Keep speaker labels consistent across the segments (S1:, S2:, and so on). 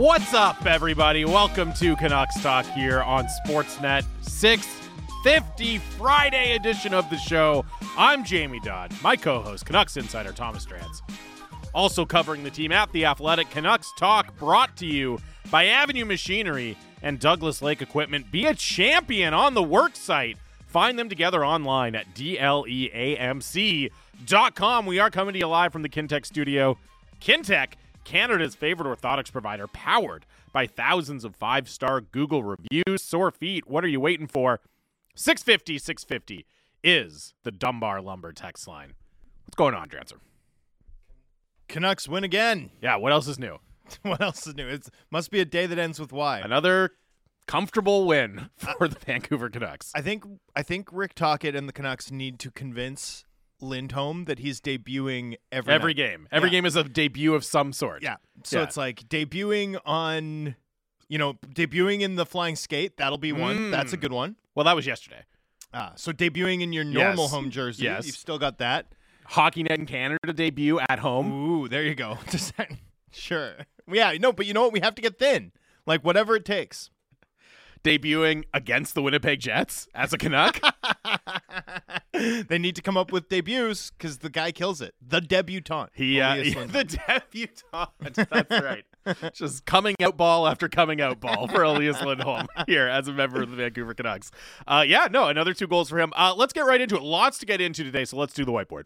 S1: What's up, everybody? Welcome to Canucks Talk here on Sportsnet 650 Friday edition of the show. I'm Jamie Dodd, my co-host, Canucks insider Thomas Drance. Also covering the team at the Athletic Canucks Talk, brought to you by Avenue Machinery and Douglas Lake Equipment. Be a champion on the work site. Find them together online at dleamc.com. We are coming to you live from the Kintec studio. Kintec, Canada's favorite orthotics provider, powered by thousands of five star Google reviews. Sore feet, what are you waiting for? 650 650 is the Dunbar Lumber text line. What's going on, Drancer?
S2: Canucks win again.
S1: Yeah, what else is new?
S2: what else is new? It must be a day that ends with Y.
S1: Another comfortable win for the Vancouver Canucks.
S2: I think I think Rick Tocchet and the Canucks need to convince Lindholm that he's debuting every
S1: Every
S2: night.
S1: game. Every
S2: Yeah.
S1: game is a debut of some sort.
S2: Yeah. So
S1: Yeah.
S2: it's like debuting on, you know, debuting in the flying skate. That'll be one. That's a
S1: Mm.
S2: good one.
S1: Well, that was yesterday.
S2: Ah, so debuting in your normal
S1: Yes.
S2: home jersey.
S1: Yes.
S2: You've still got that.
S1: Hockey Night in Canada debut at home.
S2: Ooh, there you go. Sure. Yeah. No, but you know what? We have to get thin. Like whatever it takes.
S1: Debuting against the Winnipeg Jets as a Canuck.
S2: they need to come up with debuts because the guy kills it. The debutante.
S1: He, uh,
S2: Elias Lindholm.
S1: the debutant. That's right. Just coming out ball after coming out ball for Elias Lindholm here as a member of the Vancouver Canucks. Uh, yeah, no, another two goals for him. Uh, let's get right into it. Lots to get into today, so let's do the whiteboard.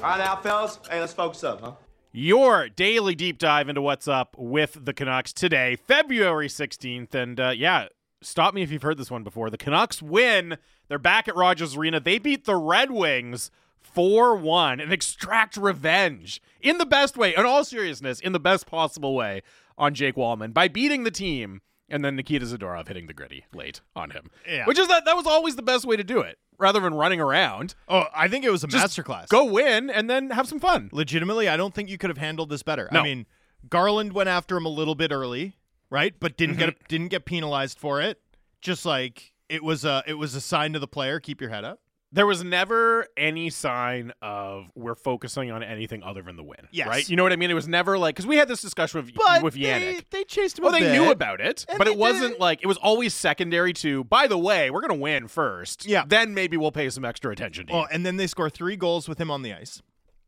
S3: All right, now, fellas. Hey, let's focus up, huh?
S1: Your daily deep dive into what's up with the Canucks today, February 16th. And uh, yeah, stop me if you've heard this one before. The Canucks win. They're back at Rogers Arena. They beat the Red Wings 4 1 and extract revenge in the best way, in all seriousness, in the best possible way on Jake Walman by beating the team and then Nikita Zadorov hitting the gritty late on him.
S2: Yeah.
S1: Which is that that was always the best way to do it rather than running around.
S2: Oh, I think it was a
S1: Just
S2: masterclass.
S1: Go win and then have some fun.
S2: Legitimately, I don't think you could have handled this better.
S1: No.
S2: I mean, Garland went after him a little bit early, right? But didn't
S1: Mm-hmm.
S2: get didn't get penalized for it. Just like it was a it was a sign to the player, keep your head up.
S1: There was never any sign of we're focusing on anything other than the win.
S2: Yes.
S1: Right? You know what I mean? It was never like because we had this discussion with
S2: But
S1: with Yannick.
S2: they chased him.
S1: Well, they
S2: bit.
S1: knew about it, but it wasn't
S2: did.
S1: like it was always secondary to. By the way, we're gonna win first.
S2: Yeah.
S1: Then maybe we'll pay some extra attention to. you.
S2: Oh, and then they score three goals with him on the ice.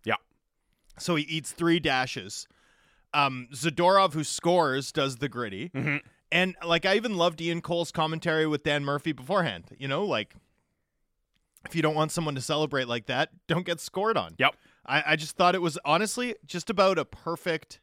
S1: yeah.
S2: So he eats three dashes. Um, Zadorov, who scores, does the gritty.
S1: Mm-hmm.
S2: And like I even loved Ian Cole's commentary with Dan Murphy beforehand. You know, like if you don't want someone to celebrate like that, don't get scored on.
S1: Yep.
S2: I, I just thought it was honestly just about a perfect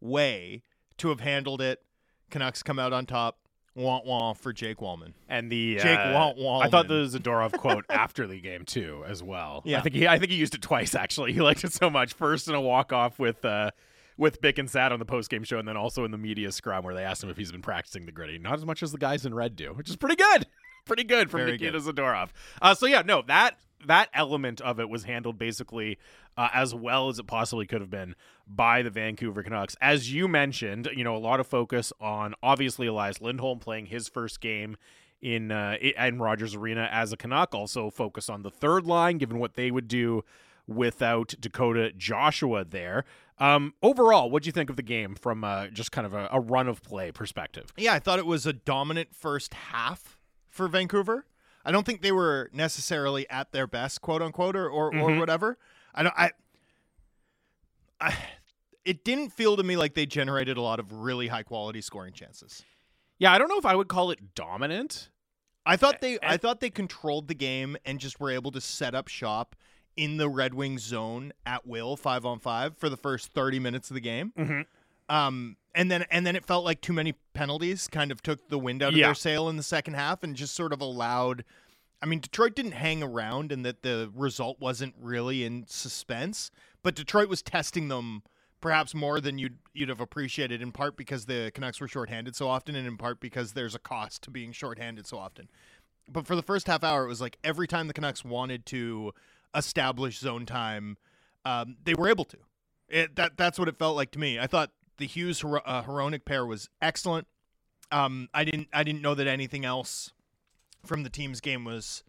S2: way to have handled it. Canucks come out on top. Wah wah for Jake Walman.
S1: And the
S2: Jake
S1: uh,
S2: Walt
S1: I thought the. Zadorov quote after the game too, as well.
S2: Yeah.
S1: I think he I think he used it twice actually. He liked it so much. First in a walk off with uh with Bick and Sad on the post game show, and then also in the media scrum where they asked him if he's been practicing the gritty. Not as much as the guys in red do, which is pretty good. Pretty good from
S2: Very
S1: Nikita Zadorov. Uh, so yeah, no, that that element of it was handled basically uh, as well as it possibly could have been by the Vancouver Canucks. As you mentioned, you know, a lot of focus on obviously Elias Lindholm playing his first game in uh, in Rogers Arena as a Canuck. Also focus on the third line, given what they would do without Dakota Joshua there. Um, overall, what do you think of the game from uh, just kind of a, a run of play perspective?
S2: Yeah, I thought it was a dominant first half for Vancouver. I don't think they were necessarily at their best, quote unquote, or or, or whatever. I don't. I, I. It didn't feel to me like they generated a lot of really high quality scoring chances.
S1: Yeah, I don't know if I would call it dominant.
S2: I thought they. I thought they controlled the game and just were able to set up shop in the Red Wings zone at will, five on five, for the first thirty minutes of the game.
S1: Mhm.
S2: Um, and then and then it felt like too many penalties kind of took the wind out of
S1: Yeah.
S2: their sail in the second half and just sort of allowed. I mean, Detroit didn't hang around, and that the result wasn't really in suspense. But Detroit was testing them perhaps more than you'd you'd have appreciated. In part because the Canucks were shorthanded so often, and in part because there's a cost to being shorthanded so often. But for the first half hour, it was like every time the Canucks wanted to establish zone time, um, they were able to. It, that that's what it felt like to me. I thought the Hughes uh, Hronek pair was excellent. Um, I didn't I didn't know that anything else from the team's game was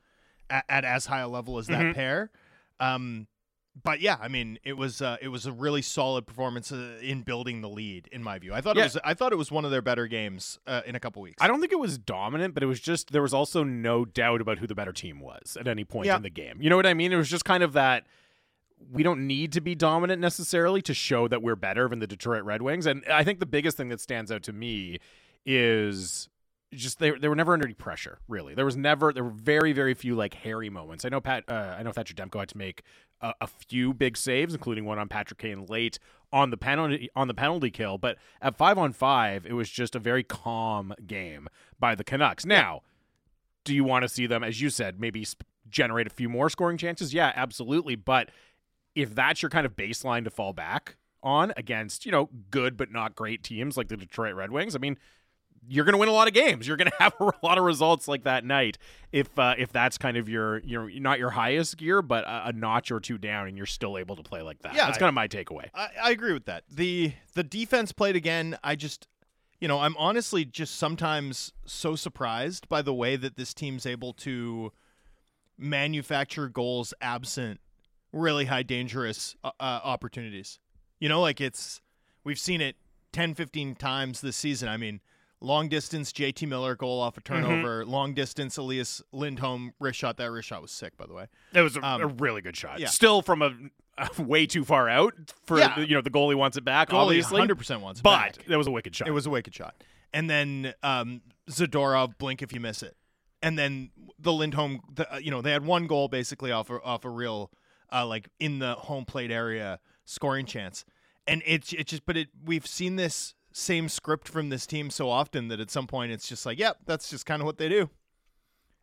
S2: at, at as high a level as that
S1: Mhm.
S2: pair. Um, but yeah, I mean, it was uh, it was a really solid performance uh, in building the lead, in my view. I thought
S1: Yeah.
S2: it was I thought it was one of their better games uh, in a couple weeks.
S1: I don't think it was dominant, but it was just there was also no doubt about who the better team was at any point
S2: Yeah.
S1: in the game. You know what I mean? It was just kind of that we don't need to be dominant necessarily to show that we're better than the Detroit Red Wings. And I think the biggest thing that stands out to me is just they they were never under any pressure. Really, there was never there were very very few like hairy moments. I know Pat, uh, I know Thatcher Demko had to make a, a few big saves, including one on Patrick Kane late on the penalty on the penalty kill. But at five on five, it was just a very calm game by the Canucks. Now, do you want to see them, as you said, maybe sp- generate a few more scoring chances? Yeah, absolutely. But if that's your kind of baseline to fall back on against, you know, good but not great teams like the Detroit Red Wings, I mean, you're going to win a lot of games. You're going to have a lot of results like that night if uh, if that's kind of your your not your highest gear, but a, a notch or two down, and you're still able to play like that.
S2: Yeah,
S1: that's kind of my takeaway.
S2: I, I agree with that. the The defense played again. I just, you know, I'm honestly just sometimes so surprised by the way that this team's able to manufacture goals absent really high dangerous uh, uh, opportunities. You know, like it's we've seen it 10, 15 times this season. I mean, long distance JT Miller goal off a turnover, long distance Elias Lindholm wrist shot. That wrist shot was sick, by the way.
S1: It was a,
S2: Um,
S1: a really good shot.
S2: yeah.
S1: Still from a, a way too far out for
S2: Yeah.
S1: you know the goalie wants it back,
S2: Goalie
S1: obviously.
S2: 100% wants it
S1: but
S2: back.
S1: that was a wicked shot.
S2: It was a wicked shot. And then um, Zadorov, blink if you miss it. And then the Lindholm, the, uh, you know, they had one goal basically off a, off a real, uh, like in the home plate area scoring chance. And it's it just, but it we've seen this same script from this team so often that at some point it's just like, yep, that's just kind of what they do.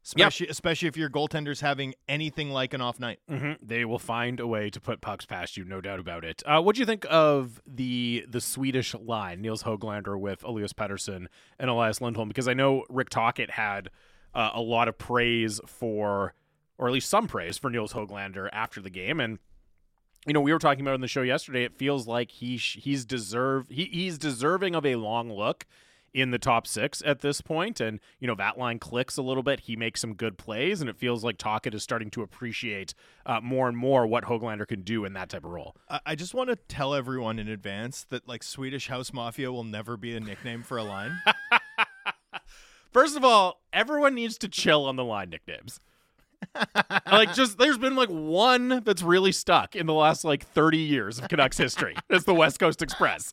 S2: Especially, especially if your goaltender's having anything like an off night.
S1: hmm They will find a way to put pucks past you, no doubt about it. Uh, what do you think of the the Swedish line, Nils Hoglander with Elias Pettersson and Elias Lindholm? Because I know Rick Tocchet had uh, a lot of praise for, or at least some praise for Nils Hoglander after the game, and you know we were talking about it on the show yesterday. It feels like he sh- he's deserve he, he's deserving of a long look in the top six at this point, and you know that line clicks a little bit. He makes some good plays, and it feels like Tocchet is starting to appreciate uh, more and more what Hoglander can do in that type of role.
S2: I just want to tell everyone in advance that like Swedish House Mafia will never be a nickname for a line.
S1: First of all, everyone needs to chill on the line nicknames. like just there's been like one that's really stuck in the last like 30 years of Canucks history. That's the West Coast Express.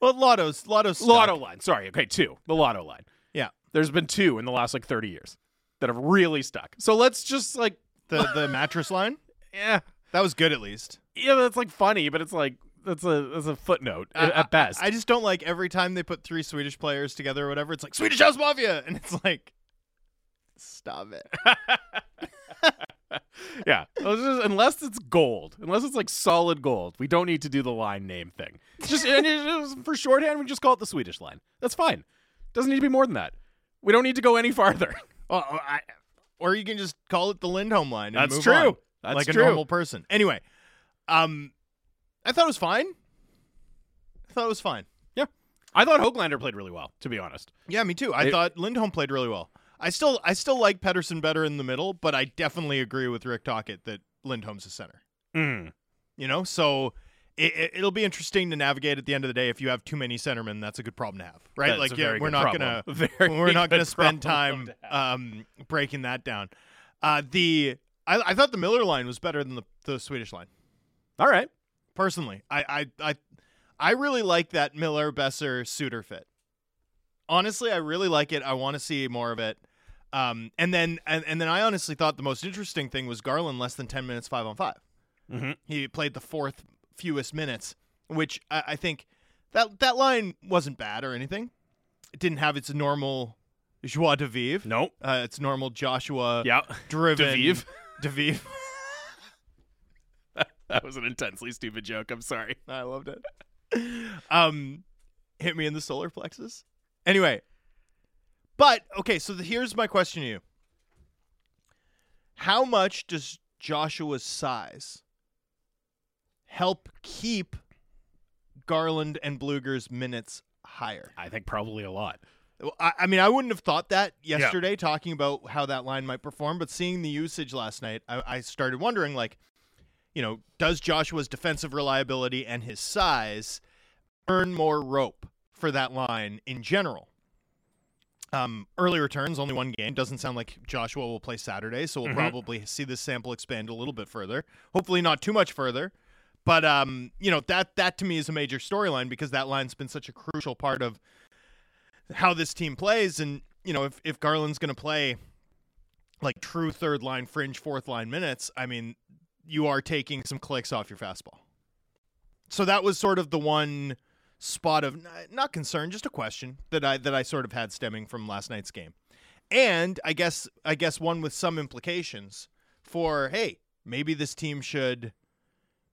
S2: well, Lotto's Lotto's stuck.
S1: Lotto line. Sorry. Okay, two. The Lotto line.
S2: Yeah.
S1: There's been two in the last like 30 years that have really stuck. So let's just like
S2: The the mattress line.
S1: yeah.
S2: That was good at least.
S1: Yeah, that's like funny, but it's like that's a that's a footnote
S2: I-
S1: at best.
S2: I just don't like every time they put three Swedish players together or whatever. It's like Swedish House Mafia, and it's like, stop it.
S1: yeah. Just- unless it's gold, unless it's like solid gold, we don't need to do the line name thing. It's just and it- it- for shorthand, we just call it the Swedish line. That's fine. Doesn't need to be more than that. We don't need to go any farther.
S2: Well, I, or you can just call it the Lindholm line.
S1: That's true.
S2: on,
S1: That's
S2: like
S1: true.
S2: a normal person. Anyway, um, I thought it was fine. I thought it was fine.
S1: Yeah. I thought Hoglander played really well, to be honest.
S2: Yeah, me too. I
S1: It-
S2: thought Lindholm played really well. I still I still like Pettersson better in the middle, but I definitely agree with Rick Tocchet that Lindholm's the center.
S1: Mm.
S2: You know, so it, it, it'll be interesting to navigate at the end of the day. If you have too many centermen, that's a good problem to have, right?
S1: That's
S2: like,
S1: a
S2: yeah, we're not gonna we're not gonna
S1: good
S2: spend
S1: problem
S2: time
S1: to have.
S2: um, breaking that down. Uh, the I, I thought the Miller line was better than the, the Swedish line.
S1: All right.
S2: Personally, I I I, I really like that Miller Boeser Suter fit. Honestly, I really like it. I want to see more of it. Um, and then and, and then I honestly thought the most interesting thing was Garland less than ten minutes five on 5
S1: Mhm.
S2: He played the fourth fewest minutes, which I, I think that that line wasn't bad or anything. It didn't have its normal joie de vivre.
S1: Nope.
S2: Uh, its normal Joshua
S1: Yeah.
S2: driven
S1: Devive.
S2: de vivre.
S1: That was an intensely stupid joke. I'm sorry.
S2: I loved it. Um, hit me in the solar plexus. Anyway, but okay, so the, here's my question to you: How much does Joshua's size help keep Garland and Blueger's minutes higher?
S1: I think probably a lot.
S2: I, I mean, I wouldn't have thought that yesterday, talking about how that line might perform, but seeing the usage last night, I, I started wondering, like, you know, does Joshua's defensive reliability and his size earn more rope for that line in general? Um, early returns, only one game. Doesn't sound like Joshua will play Saturday, so we'll
S1: Mhm.
S2: probably see this sample expand a little bit further. Hopefully, not too much further. But um, you know that that to me is a major storyline because that line's been such a crucial part of how this team plays. And you know, if if Garland's going to play like true third line, fringe fourth line minutes, I mean, you are taking some clicks off your fastball. So that was sort of the one spot of not concern, just a question that I that I sort of had stemming from last night's game. And I guess I guess one with some implications for hey, maybe this team should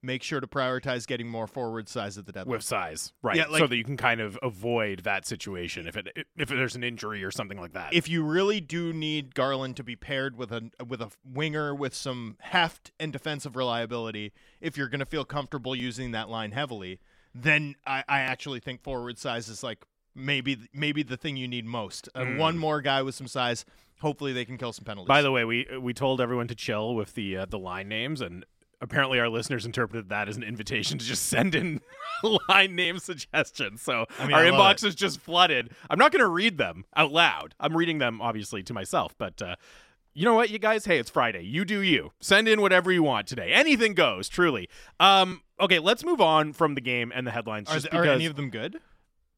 S2: make sure to prioritize getting more forward size at the deadline.
S1: with size, right?
S2: Yeah,
S1: so that you can kind of avoid that situation if it if there's an injury or something like that.
S2: if you really do need Garland to be paired with a with a winger with some heft and defensive reliability, if you're going to feel comfortable using that line heavily, then I, I actually think forward size is like maybe maybe the thing you need most. Uh,
S1: Mm.
S2: One more guy with some size, hopefully they can kill some penalties.
S1: By the way, we we told everyone to chill with the uh, the line names, and apparently our listeners interpreted that as an invitation to just send in line name suggestions. So
S2: I mean,
S1: our
S2: I
S1: inbox is just flooded. I'm not going to read them out loud. I'm reading them obviously to myself, but. Uh, you know what, you guys? Hey, it's Friday. You do you. Send in whatever you want today. Anything goes, truly. Um, okay, let's move on from the game and the headlines.
S2: are,
S1: just
S2: th- are any of them good?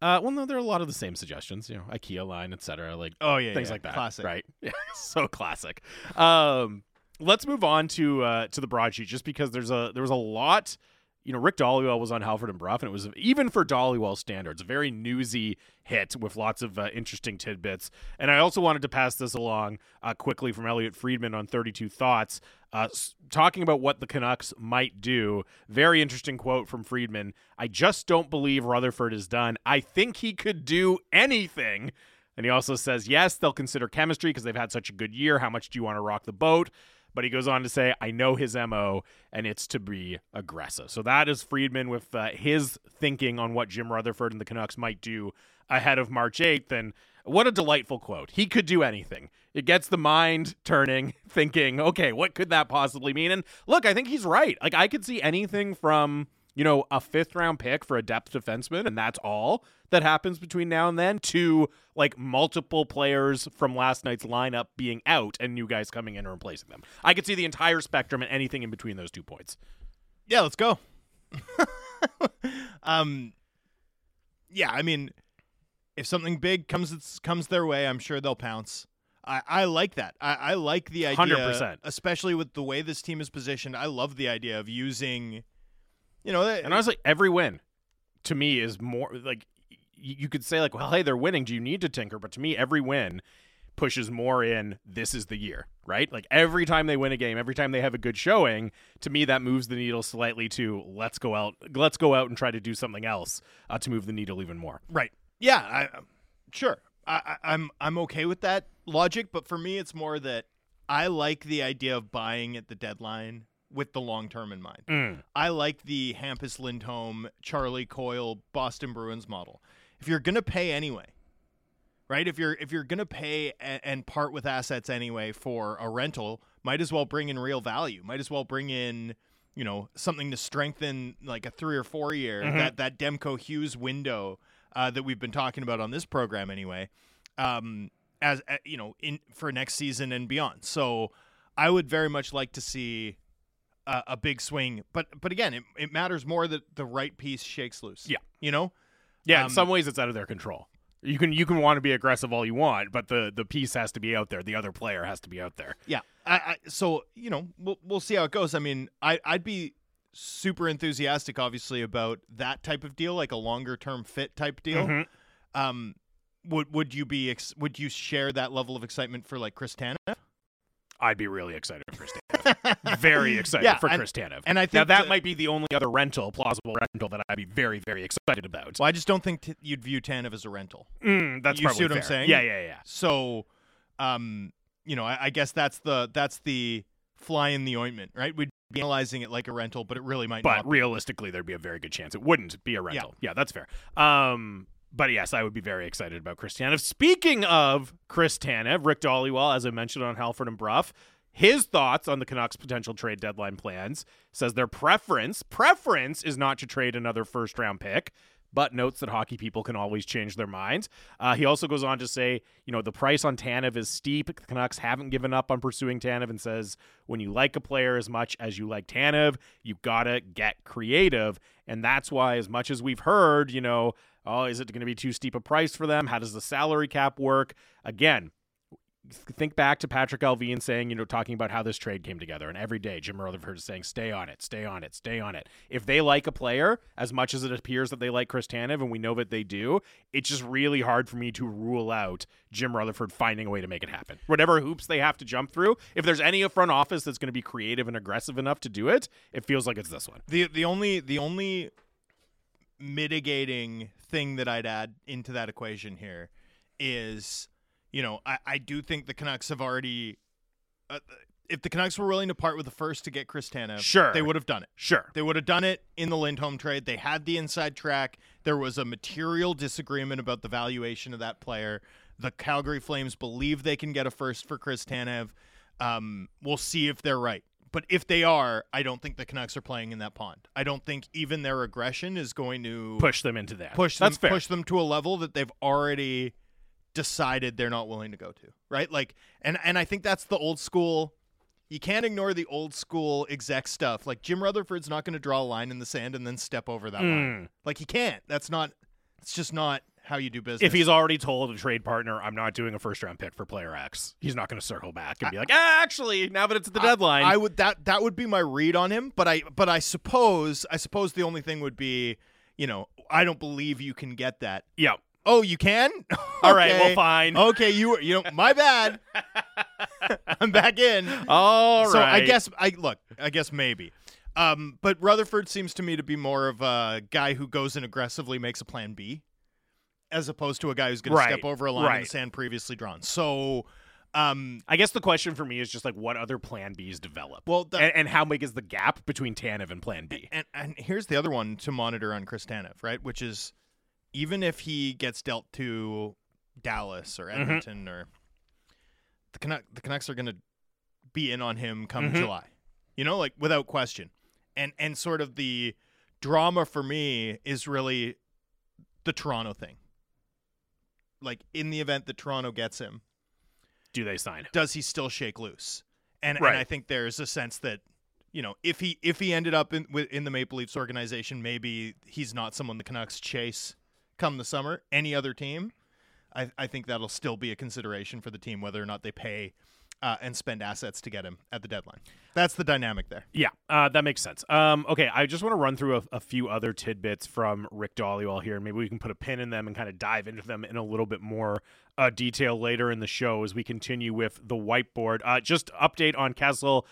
S1: uh, well, no, there are a lot of the same suggestions. You know, IKEA line, etc. Like
S2: Oh yeah,
S1: things
S2: yeah.
S1: like that.
S2: Classic.
S1: right? Yeah, so classic. Um, let's move on to uh, to the broadsheet, just because there's a there was a lot. You know, Rick Dhaliwal was on Halford and Brough, and it was even for Dhaliwal standards, a very newsy hit with lots of uh, interesting tidbits. And I also wanted to pass this along uh, quickly from Elliot Friedman on 32 Thoughts, uh, talking about what the Canucks might do. Very interesting quote from Friedman. I just don't believe Rutherford is done. I think he could do anything. And he also says, yes, they'll consider chemistry because they've had such a good year. How much do you want to rock the boat? But he goes on to say, I know his MO, and it's to be aggressive. So that is Friedman with uh, his thinking on what Jim Rutherford and the Canucks might do ahead of March 8th. And what a delightful quote. He could do anything. It gets the mind turning, thinking, okay, what could that possibly mean? And look, I think he's right. Like, I could see anything from, you know, a fifth round pick for a depth defenseman, and that's all that happens between now and then, to like multiple players from last night's lineup being out and new guys coming in and replacing them. I could see the entire spectrum and anything in between those two points.
S2: Yeah, let's go. um, yeah, I mean, if something big comes comes their way, I'm sure they'll pounce. I, I like that. I, I like the idea,
S1: 100%.
S2: especially with the way this team is positioned. I love the idea of using, you know,
S1: And honestly, every win to me is more like you could say like, well, hey, they're winning. Do you need to tinker? But to me, every win pushes more in this is the year, right? Like every time they win a game, every time they have a good showing, to me that moves the needle slightly to let's go out, let's go out and try to do something else uh, to move the needle even more.
S2: Right. Yeah. I, sure. I, I, I'm I'm okay with that logic, but for me, it's more that I like the idea of buying at the deadline with the long term in mind.
S1: Mm.
S2: I like the Hampus Lindholm, Charlie Coyle, Boston Bruins model. If you're gonna pay anyway, right? If you're if you're gonna pay and, and part with assets anyway for a rental, might as well bring in real value. Might as well bring in you know something to strengthen like a three or four year
S1: Mhm.
S2: that that Demko Hughes window uh, that we've been talking about on this program anyway. Um, as uh, you know, in for next season and beyond. So I would very much like to see a, a big swing, but but again, it, it matters more that the right piece shakes loose.
S1: Yeah.
S2: you know.
S1: Yeah,
S2: Um,
S1: in some ways it's out of their control. You can you can want to be aggressive all you want, but the the piece has to be out there. The other player has to be out there.
S2: Yeah. I, I so you know we'll we'll see how it goes. I mean, I I'd be super enthusiastic, obviously, about that type of deal, like a longer term fit type deal.
S1: Mhm.
S2: Um, would would you be ex- would you share that level of excitement for like Chris Tanev?
S1: I'd be really excited for Chris Tanev. Very excited
S2: Yeah,
S1: for
S2: and-
S1: Chris Tanev.
S2: And I think now
S1: that
S2: the-
S1: might be the only other rental, plausible rental that I'd be very, very excited about.
S2: Well, I just don't think t- you'd view Tanev as a rental.
S1: Mm, that's
S2: You
S1: probably
S2: see what I'm saying?
S1: Yeah, yeah, yeah.
S2: So, um, you know, I, I guess that's the that's the fly in the ointment, right? We'd be analyzing it like a rental, but it really might
S1: But
S2: be.
S1: realistically, there'd be a very good chance it wouldn't be a rental. Yeah, that's fair. Um, but yes, I would be very excited about Chris Tanev. Speaking of Chris Tanev, Rick Dhaliwal, as I mentioned on Halford and Brough, his thoughts on the Canucks' potential trade deadline plans. Says their preference preference is not to trade another first round pick, but notes that hockey people can always change their minds. Uh, he also goes on to say, you know, the price on Tanev is steep. The Canucks haven't given up on pursuing Tanev and says, when you like a player as much as you like Tanev, you gotta get creative. And that's why, as much as we've heard, you know, oh, is it going to be too steep a price for them? How does the salary cap work? Again, think back to Patrik Allvin saying, you know, talking about how this trade came together. And every day, Jim Rutherford is saying, stay on it, stay on it, stay on it. If they like a player as much as it appears that they like Chris Tanev, and we know that they do, it's just really hard for me to rule out Jim Rutherford finding a way to make it happen. Whatever hoops they have to jump through, if there's any front office that's going to be creative and aggressive enough to do it, it feels like it's this one.
S2: The the only the only mitigating thing that I'd add into that equation here is you know, I, I do think the Canucks have already. Uh, if the Canucks were willing to part with the first to get Chris Tanev,
S1: Sure.
S2: they would have done it.
S1: Sure.
S2: They would have done it in the Lindholm trade. They had the inside track. There was a material disagreement about the valuation of that player. The Calgary Flames believe they can get a first for Chris Tanev. Um, we'll see if they're right. But if they are, I don't think the Canucks are playing in that pond. I don't think even their aggression is going to
S1: Push them into that.
S2: push them,
S1: That's fair.
S2: push them to a level that they've already decided they're not willing to go to right like and and i think that's the old school you can't ignore the old school exec stuff like jim rutherford's not going to draw a line in the sand and then step over that line
S1: Mm.
S2: like he can't that's not it's just not how you do business
S1: If he's already told a trade partner, I'm not doing a first round pick for player X, he's not going to circle back and be like, ah, actually, now that it's at the deadline.
S2: I would that that would be my read on him, but I but I suppose I suppose the only thing would be, you know, I don't believe you can get that.
S1: yeah.
S2: Oh, you can?
S1: All right,
S2: Okay.
S1: well, fine.
S2: Okay, you were, you know, my bad. I'm back in.
S1: All right.
S2: so I guess I look. I guess maybe. Um, but Rutherford seems to me to be more of a guy who goes and aggressively makes a plan B, as opposed to a guy who's going
S1: Right,
S2: to step over a line in the sand previously drawn. So, um,
S1: I guess the question for me is just like, what other plan Bs develop?
S2: well, the,
S1: and, and how big is the gap between Tanev and plan B?
S2: and and here's the other one to monitor on Chris Tanev, right? Which is even if he gets dealt to Dallas or
S1: Mm-hmm.
S2: Edmonton or the Canuck, the Canucks are going to be in on him come
S1: Mhm.
S2: July. You know, like without question. And and sort of the drama for me is really the Toronto thing. Like in the event that Toronto gets him,
S1: Do they sign?
S2: does he still shake loose? And
S1: Right.
S2: and I think there's a sense that you know if he if he ended up in with- in the Maple Leafs organization, maybe he's not someone the Canucks chase come the summer. Any other team, I I think that'll still be a consideration for the team whether or not they pay uh, and spend assets to get him at the deadline. That's the dynamic there.
S1: Yeah, uh, that makes sense. Um, okay, I just want to run through a, a few other tidbits from Rick Dhaliwal here. and Maybe we can put a pin in them and kind of dive into them in a little bit more uh, detail later in the show as we continue with the whiteboard. Uh, just update on Kessel.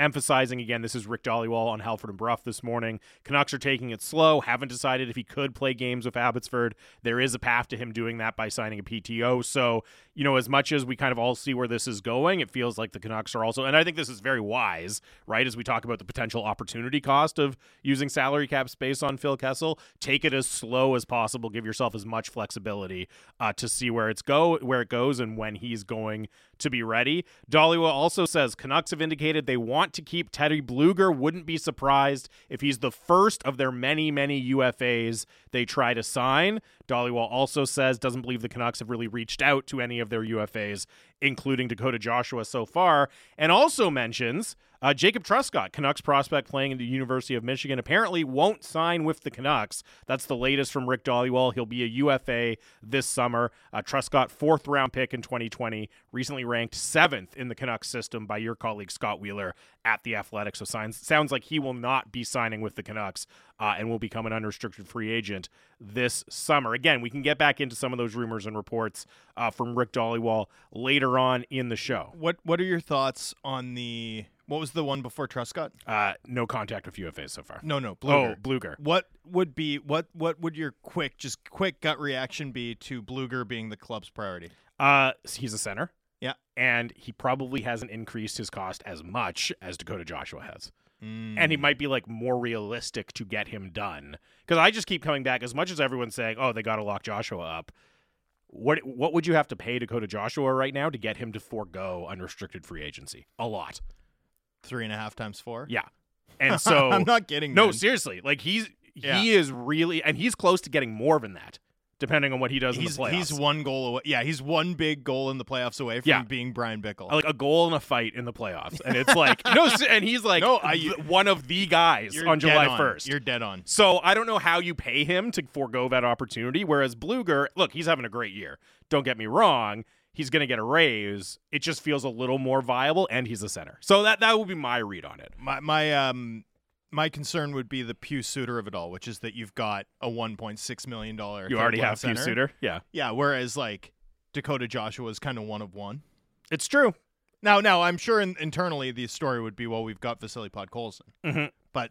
S1: Emphasizing again, this is Rick Dhaliwal on Halford and Brough this morning. Canucks are taking it slow. Haven't decided if he could play games with Abbotsford. There is a path to him doing that by signing a PTO. So, you know, as much as we kind of all see where this is going, it feels like the Canucks are also, and I think this is very wise, right? As we talk about the potential opportunity cost of using salary cap space on Phil Kessel, take it as slow as possible. Give yourself as much flexibility uh, to see where it's go, where it goes, and when he's going to be ready. Dhaliwal also says Canucks have indicated they want to keep Teddy Blueger. Wouldn't be surprised if he's the first of their many, many UFAs they try to sign. Dhaliwal also says doesn't believe the Canucks have really reached out to any of their UFAs, including Dakota Joshua so far, and also mentions uh, Jacob Truscott, Canucks prospect playing at the University of Michigan, apparently won't sign with the Canucks. That's the latest from Rick Dhaliwal. He'll be a UFA this summer. Uh, Truscott, fourth round pick in 2020, recently ranked seventh in the Canucks system by your colleague Scott Wheeler at the Athletics. So signs, sounds like he will not be signing with the Canucks uh, and will become an unrestricted free agent this summer. Again, we can get back into some of those rumors and reports uh, from Rick Dhaliwal later on in the show.
S2: What What are your thoughts on the what was the one before Truscott?
S1: Uh, no contact with UFAs so far.
S2: No, no,
S1: Oh,
S2: Blueger.
S1: Blueger.
S2: What would be what what would your quick just quick gut reaction be to Blueger being the club's priority?
S1: Uh, he's a center.
S2: Yeah.
S1: And he probably hasn't increased his cost as much as Dakota Joshua has.
S2: Mm.
S1: And he might be like more realistic to get him done. Because I just keep coming back, as much as everyone's saying, oh, they got to lock Joshua up. What what would you have to pay Dakota Joshua right now to get him to forego unrestricted free agency? A lot.
S2: Three and a half times four.
S1: Yeah. And so
S2: I'm not kidding.
S1: No,
S2: man.
S1: seriously. Like he's
S2: Yeah.
S1: he is really and he's close to getting more than that, depending on what he does
S2: he's
S1: in the playoffs.
S2: he's one goal away. Yeah, he's one big goal in the playoffs away from
S1: Yeah.
S2: being Bryan Bickell.
S1: like a goal and a fight in the playoffs, and it's like no, and he's like
S2: No, I-
S1: one of the guys on July
S2: on.
S1: first.
S2: You're dead on.
S1: So I don't know how you pay him to forego that opportunity. Whereas Blueger, look, he's having a great year. Don't get me wrong. He's going to get a raise. It just feels a little more viable, and he's a center. So that that would be my read on it.
S2: My my um my concern would be the Pius Suter of it all, which is that you've got a 1.6 million dollar.
S1: You already have Pius Suter. Yeah,
S2: Yeah, whereas like Dakota Joshua is kind of one of one.
S1: it's true.
S2: Now, now I'm sure in, internally the story would be, well, we've got Vasily Podkolzin,
S1: Mhm.
S2: but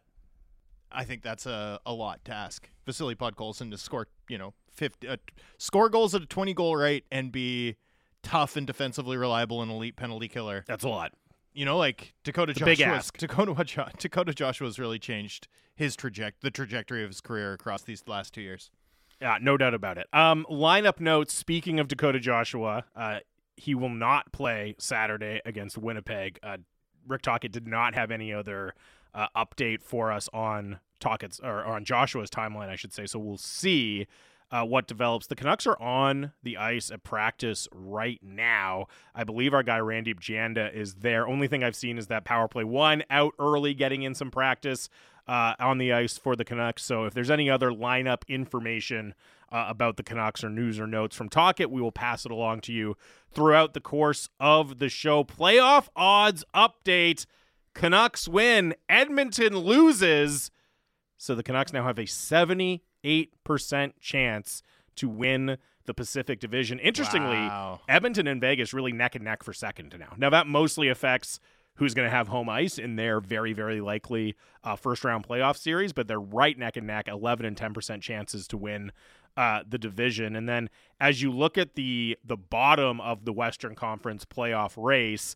S2: I think that's a, a lot to ask Vasily Podkolzin to score, you know, 50, uh, score goals at a 20 goal rate and be tough and defensively reliable and elite penalty killer.
S1: That's a lot.
S2: You know, like Dakota Joshua. Dakota Dakota Joshua's really changed his traject the trajectory of his career across these last two years.
S1: Yeah, no doubt about it. Um, lineup notes. Speaking of Dakota Joshua, uh, he will not play Saturday against Winnipeg. Uh, Rick Tocchet did not have any other uh, update for us on Tocchet's or, or on Joshua's timeline, I should say. So we'll see uh, what develops. The Canucks are on the ice at practice right now. I believe our guy Randeep Janda is there. Only thing I've seen is that power play one out early, getting in some practice uh, on the ice for the Canucks. So if there's any other lineup information uh, about the Canucks or news or notes from Tocchet, we will pass it along to you throughout the course of the show. Playoff odds update. Canucks win. Edmonton loses. So the Canucks now have a 78% chance to win the Pacific Division. Interestingly,
S2: Wow.
S1: Edmonton and Vegas really neck and neck for second now. Now that mostly affects who's going to have home ice in their very very likely uh, first round playoff series, but they're right neck and neck, 11 and 10% chances to win uh, the division. And then as you look at the the bottom of the Western Conference playoff race,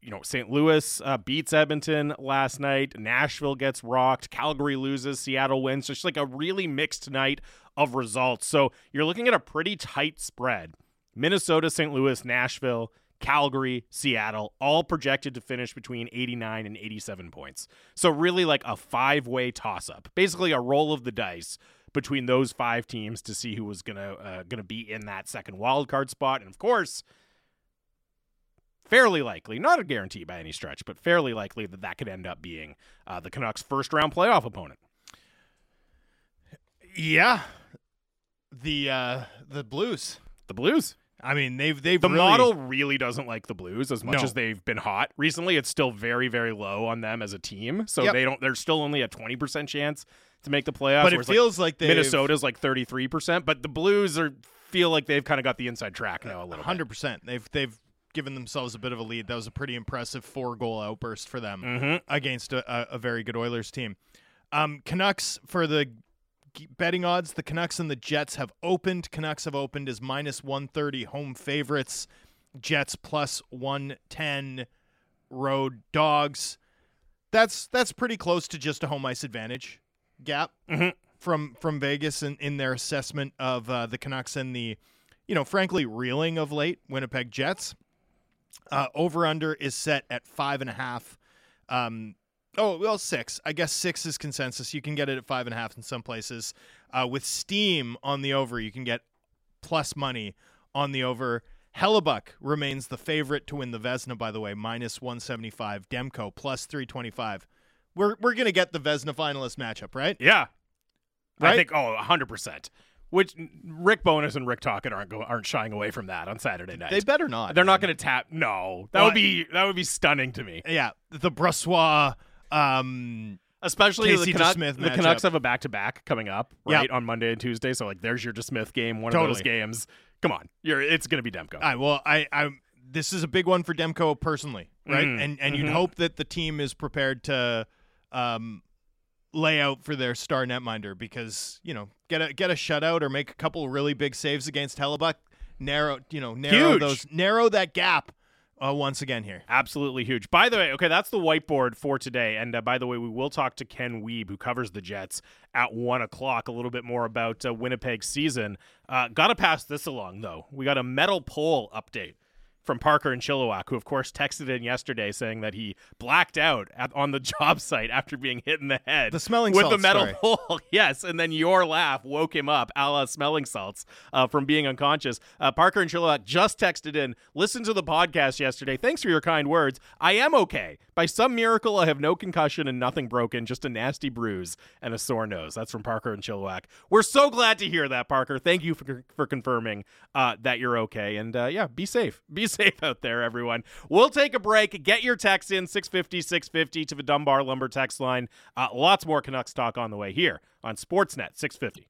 S1: you know, St. Louis uh, beats Edmonton last night. Nashville gets rocked. Calgary loses. Seattle wins. So it's like a really mixed night of results. So you're looking at a pretty tight spread. Minnesota, St. Louis, Nashville, Calgary, Seattle, all projected to finish between 89 and 87 points. So really like a five-way toss-up. Basically a roll of the dice between those five teams to see who was gonna uh, gonna be in that second wild card spot. And of course, fairly likely, not a guarantee by any stretch, but fairly likely that that could end up being uh, the Canucks' first round playoff opponent.
S2: Yeah, the uh, the Blues.
S1: The Blues.
S2: I mean, they've they've
S1: The
S2: really-
S1: model really doesn't like the Blues as much
S2: No.
S1: as they've been hot recently. It's still very, very low on them as a team. So
S2: Yep.
S1: they don't. They're still only a 20 percent chance to make the playoffs.
S2: but it
S1: whereas, like,
S2: feels like, they
S1: Minnesota's like 33 percent, but the Blues are feel like they've kind of got the inside track now a little.
S2: hundred percent. They've they've given themselves a bit of a lead. That was a pretty impressive four goal outburst for them
S1: Mhm.
S2: against a, a, very good Oilers team. Um, Canucks for the betting odds. The Canucks and the Jets have opened. Canucks have opened as minus one thirty home favorites. Jets plus one ten road dogs. That's that's pretty close to just a home ice advantage gap
S1: Mhm.
S2: from from Vegas in, in their assessment of uh, the Canucks and the, you know, frankly reeling of late Winnipeg Jets. Uh, over under is set at five and a half. Um, oh well, six. I guess six is consensus. You can get it at five and a half in some places. Uh, with Steam on the over, you can get plus money on the over. Hellebuyck remains the favorite to win the Vezina, by the way, minus 175. Demko plus 325. We're, we're going to get the Vezina finalist matchup, right?
S1: Yeah, I think oh 100 percent. Which Rick Bowness and Rick Tocchet aren't go, aren't shying away from that on Saturday night.
S2: They better not.
S1: They're not going to tap. No, that
S2: Well,
S1: would be that would be stunning to me.
S2: Yeah, the Brassois. Um,
S1: Especially
S2: Casey
S1: the,
S2: DeSmith
S1: the Canucks have a back to back coming up
S2: Yep.
S1: right on Monday and Tuesday. So like, there's your DeSmith game, one of those games. Come on, you're it's going to be Demko.
S2: I well, I, I this is a big one for Demko personally, right?
S1: Mm,
S2: And and you'd
S1: mhm.
S2: hope that the team is prepared to um, lay out for their star netminder because you know get a get a shutout or make a couple really big saves against Hellebuyck, narrow you know narrow
S1: Huge.
S2: those narrow that gap uh, once again here.
S1: Absolutely huge. By the way, okay, that's the whiteboard for today. And uh, by the way, we will talk to Ken Wiebe, who covers the Jets, at one o'clock. A little bit more about uh, Winnipeg's season. Uh, Got to pass this along though. We got a metal pole update from Parker and Chilliwack, who of course texted in yesterday saying that he blacked out at, on the job site after being hit in the head.
S2: The smelling
S1: with the metal
S2: story.
S1: pole. yes, and then your laugh woke him up, a la smelling salts, uh, from being unconscious. Uh, Parker and Chilliwack just texted in, listen to the podcast yesterday. Thanks for your kind words. I am okay. By some miracle, I have no concussion and nothing broken, just a nasty bruise and a sore nose. That's from Parker and Chilliwack. We're so glad to hear that, Parker. Thank you for, for confirming uh, that you're okay. And uh, yeah, be safe. Be safe out there, everyone. We'll take a break. Get your text in 650 650 to the Dunbar Lumber text line. Uh, lots more Canucks talk on the way here on Sportsnet 650.